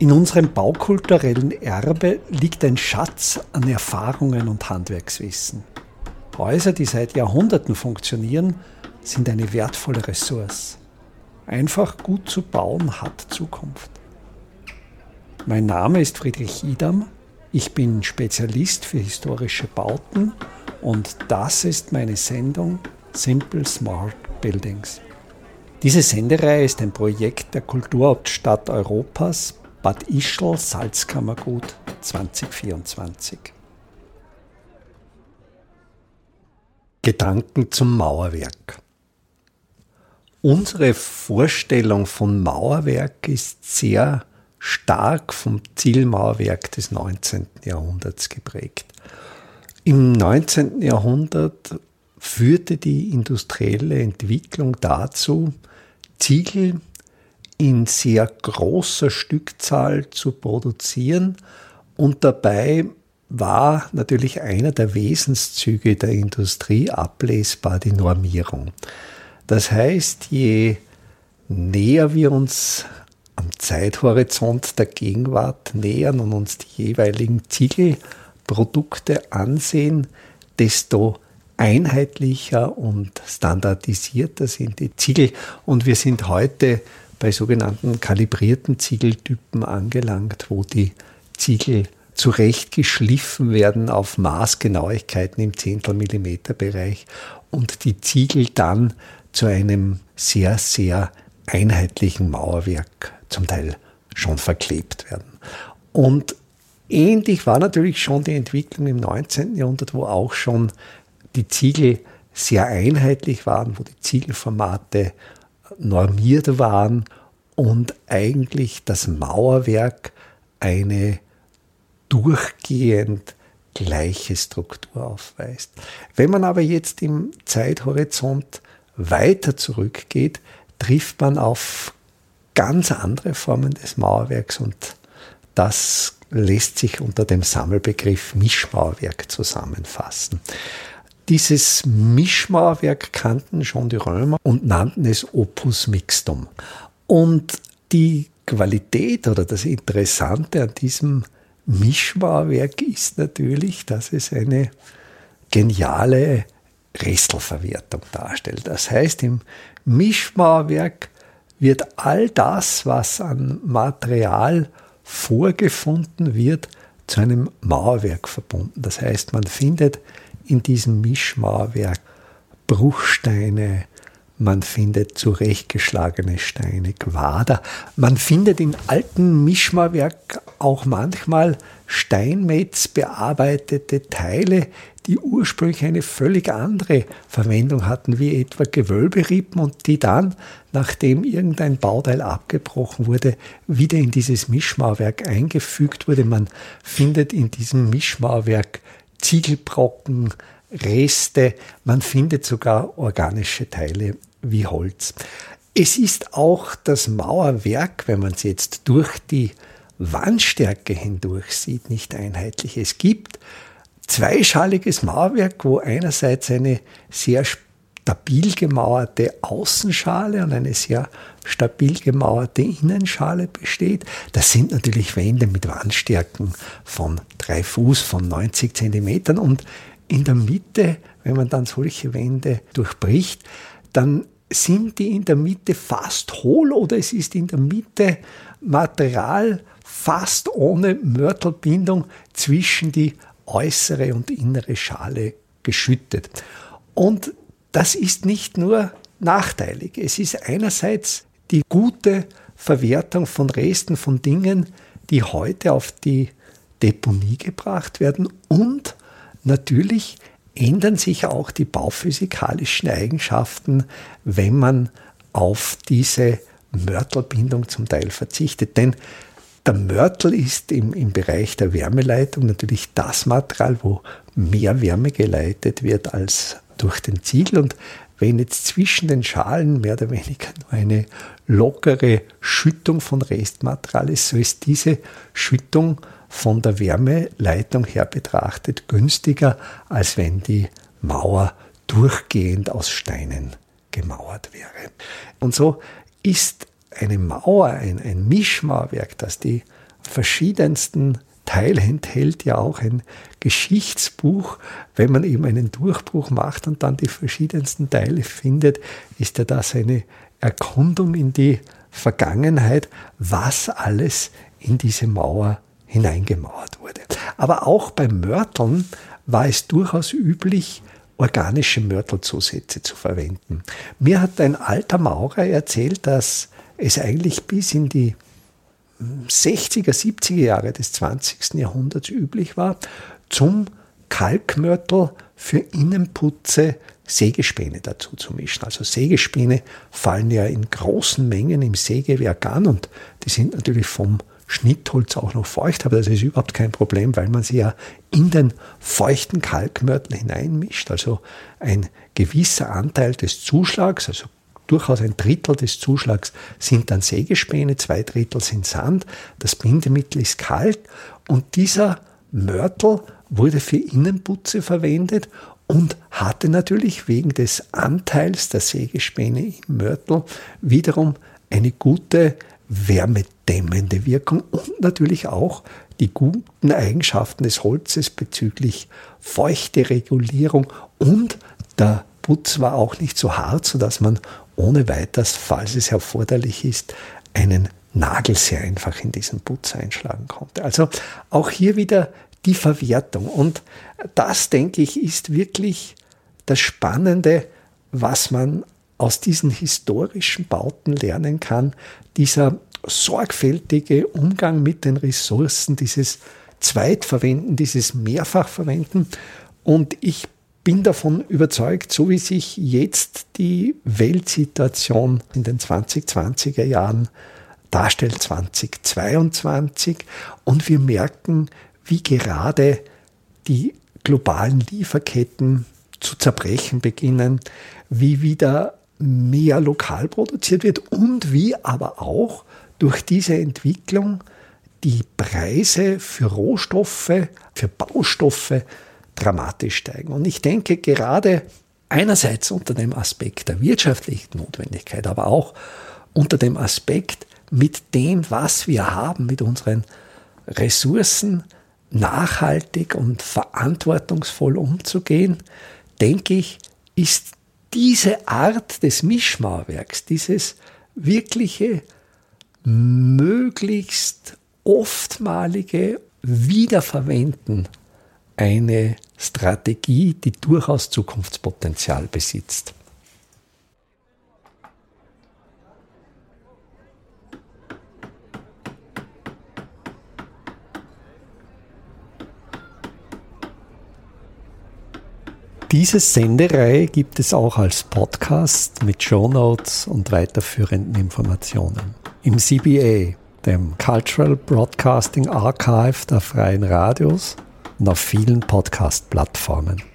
In unserem baukulturellen Erbe liegt ein Schatz an Erfahrungen und Handwerkswissen. Häuser, die seit Jahrhunderten funktionieren, sind eine wertvolle Ressource. Einfach gut zu bauen hat Zukunft. Mein Name ist Friedrich Idam. Ich bin Spezialist für historische Bauten und das ist meine Sendung Simple Smart Buildings. Diese Sendereihe ist ein Projekt der Kulturhauptstadt Europas Bad Ischl Salzkammergut 2024. Gedanken zum Mauerwerk. Unsere Vorstellung von Mauerwerk ist sehr stark vom Zielmauerwerk des 19. Jahrhunderts geprägt. Im 19. Jahrhundert führte die industrielle Entwicklung dazu, Ziegel in sehr großer Stückzahl zu produzieren und dabei war natürlich einer der Wesenszüge der Industrie ablesbar die Normierung. Das heißt, je näher wir uns am Zeithorizont der Gegenwart nähern und uns die jeweiligen Ziegelprodukte ansehen, desto einheitlicher und standardisierter sind die Ziegel. Und wir sind heute bei sogenannten kalibrierten Ziegeltypen angelangt, wo die Ziegel zurecht geschliffen werden auf Maßgenauigkeiten im Zehntelmillimeter-Bereich und die Ziegel dann zu einem sehr, sehr einheitlichen Mauerwerk zum Teil schon verklebt werden. Und ähnlich war natürlich schon die Entwicklung im 19. Jahrhundert, wo auch schon die Ziegel sehr einheitlich waren, wo die Ziegelformate normiert waren und eigentlich das Mauerwerk eine durchgehend gleiche Struktur aufweist. Wenn man aber jetzt im Zeithorizont weiter zurückgeht, trifft man auf ganz andere Formen des Mauerwerks und das lässt sich unter dem Sammelbegriff Mischmauerwerk zusammenfassen. Dieses Mischmauerwerk kannten schon die Römer und nannten es Opus Mixtum. Und die Qualität oder das Interessante an diesem Mischmauerwerk ist natürlich, dass es eine geniale Restelverwertung darstellt. Das heißt, im Mischmauerwerk wird all das, was an Material vorgefunden wird, zu einem Mauerwerk verbunden. Das heißt, man findet in diesem Mischmauerwerk Bruchsteine, man findet zurechtgeschlagene Steine, Quader. Man findet in alten Mischmauerwerk auch manchmal Steinmetz bearbeitete Teile, die ursprünglich eine völlig andere Verwendung hatten, wie etwa Gewölberippen und die dann, nachdem irgendein Bauteil abgebrochen wurde, wieder in dieses Mischmauerwerk eingefügt wurde. Man findet in diesem Mischmauerwerk Ziegelbrocken, Reste, man findet sogar organische Teile wie Holz. Es ist auch das Mauerwerk, wenn man es jetzt durch die Wandstärke hindurch sieht, nicht einheitlich. Es gibt zweischaliges Mauerwerk, wo einerseits eine sehr stabil gemauerte Außenschale und eine sehr stabil gemauerte Innenschale besteht. Das sind natürlich Wände mit Wandstärken von drei Fuß, von 90 Zentimetern und in der Mitte, wenn man dann solche Wände durchbricht, dann sind die in der Mitte fast hohl oder es ist in der Mitte Material fast ohne Mörtelbindung zwischen die äußere und innere Schale geschüttet. Und das ist nicht nur nachteilig. Es ist einerseits die gute Verwertung von Resten von Dingen, die heute auf die Deponie gebracht werden und natürlich ändern sich auch die bauphysikalischen Eigenschaften, wenn man auf diese Mörtelbindung zum Teil verzichtet. Denn der Mörtel ist im, im Bereich der Wärmeleitung natürlich das Material, wo mehr Wärme geleitet wird als durch den Ziegel. Und wenn jetzt zwischen den Schalen mehr oder weniger nur eine lockere Schüttung von Restmaterial ist, so ist diese Schüttung von der Wärmeleitung her betrachtet günstiger, als wenn die Mauer durchgehend aus Steinen gemauert wäre. Und so ist eine Mauer, ein, ein Mischmauerwerk, das die verschiedensten Teile enthält ja auch ein Geschichtsbuch. Wenn man eben einen Durchbruch macht und dann die verschiedensten Teile findet, ist ja das eine Erkundung in die Vergangenheit, was alles in diese Mauer hineingemauert wurde. Aber auch beim Mörteln war es durchaus üblich, organische Mörtelzusätze zu verwenden. Mir hat ein alter Maurer erzählt, dass es eigentlich bis in die 60er, 70er Jahre des 20. Jahrhunderts üblich war, zum Kalkmörtel für Innenputze Sägespäne dazu zu mischen. Also Sägespäne fallen ja in großen Mengen im Sägewerk an und die sind natürlich vom Schnittholz auch noch feucht, aber das ist überhaupt kein Problem, weil man sie ja in den feuchten Kalkmörtel hineinmischt. Also ein gewisser Anteil des Zuschlags, also durchaus ein Drittel des Zuschlags sind dann Sägespäne, zwei Drittel sind Sand. Das Bindemittel ist kalt und dieser Mörtel wurde für Innenputze verwendet und hatte natürlich wegen des Anteils der Sägespäne im Mörtel wiederum eine gute wärmedämmende Wirkung und natürlich auch die guten Eigenschaften des Holzes bezüglich feuchte Regulierung und der Putz war auch nicht so hart, sodass man ohne weiteres, falls es erforderlich ist, einen Nagel sehr einfach in diesen Putz einschlagen konnte. Also auch hier wieder die Verwertung. Und das, denke ich, ist wirklich das Spannende, was man aus diesen historischen Bauten lernen kann, dieser sorgfältige Umgang mit den Ressourcen, dieses Zweitverwenden, dieses Mehrfachverwenden. Und ich bin davon überzeugt, so wie sich jetzt die Weltsituation in den 2020er Jahren darstellt, 2022, und wir merken, wie gerade die globalen Lieferketten zu zerbrechen beginnen, wie wieder mehr lokal produziert wird und wie aber auch durch diese Entwicklung die Preise für Rohstoffe, für Baustoffe dramatisch steigen. Und ich denke gerade einerseits unter dem Aspekt der wirtschaftlichen Notwendigkeit, aber auch unter dem Aspekt mit dem, was wir haben, mit unseren Ressourcen nachhaltig und verantwortungsvoll umzugehen, denke ich, ist diese Art des Mischmauerwerks, dieses wirkliche, möglichst oftmalige Wiederverwenden eine Strategie, die durchaus Zukunftspotenzial besitzt. Diese Sendereihe gibt es auch als Podcast mit Shownotes und weiterführenden Informationen. Im CBA, dem Cultural Broadcasting Archive der Freien Radios und auf vielen Podcast-Plattformen.